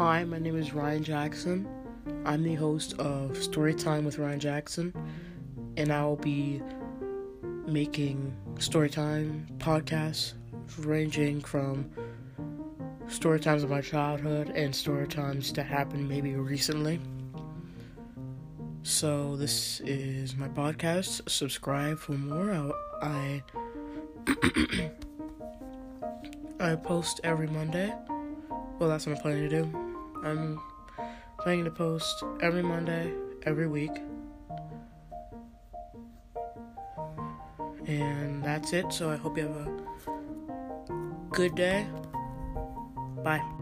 Hi, my name is Ryan Jackson. I'm the host of Storytime with Ryan Jackson, and I will be making storytime podcasts ranging from story times of my childhood and story times that happened maybe recently. So this is my podcast. Subscribe for more. I I post every Monday. Well, that's what I'm planning to do. I'm planning to post every Monday, every week. And that's it. So I hope you have a good day. Bye.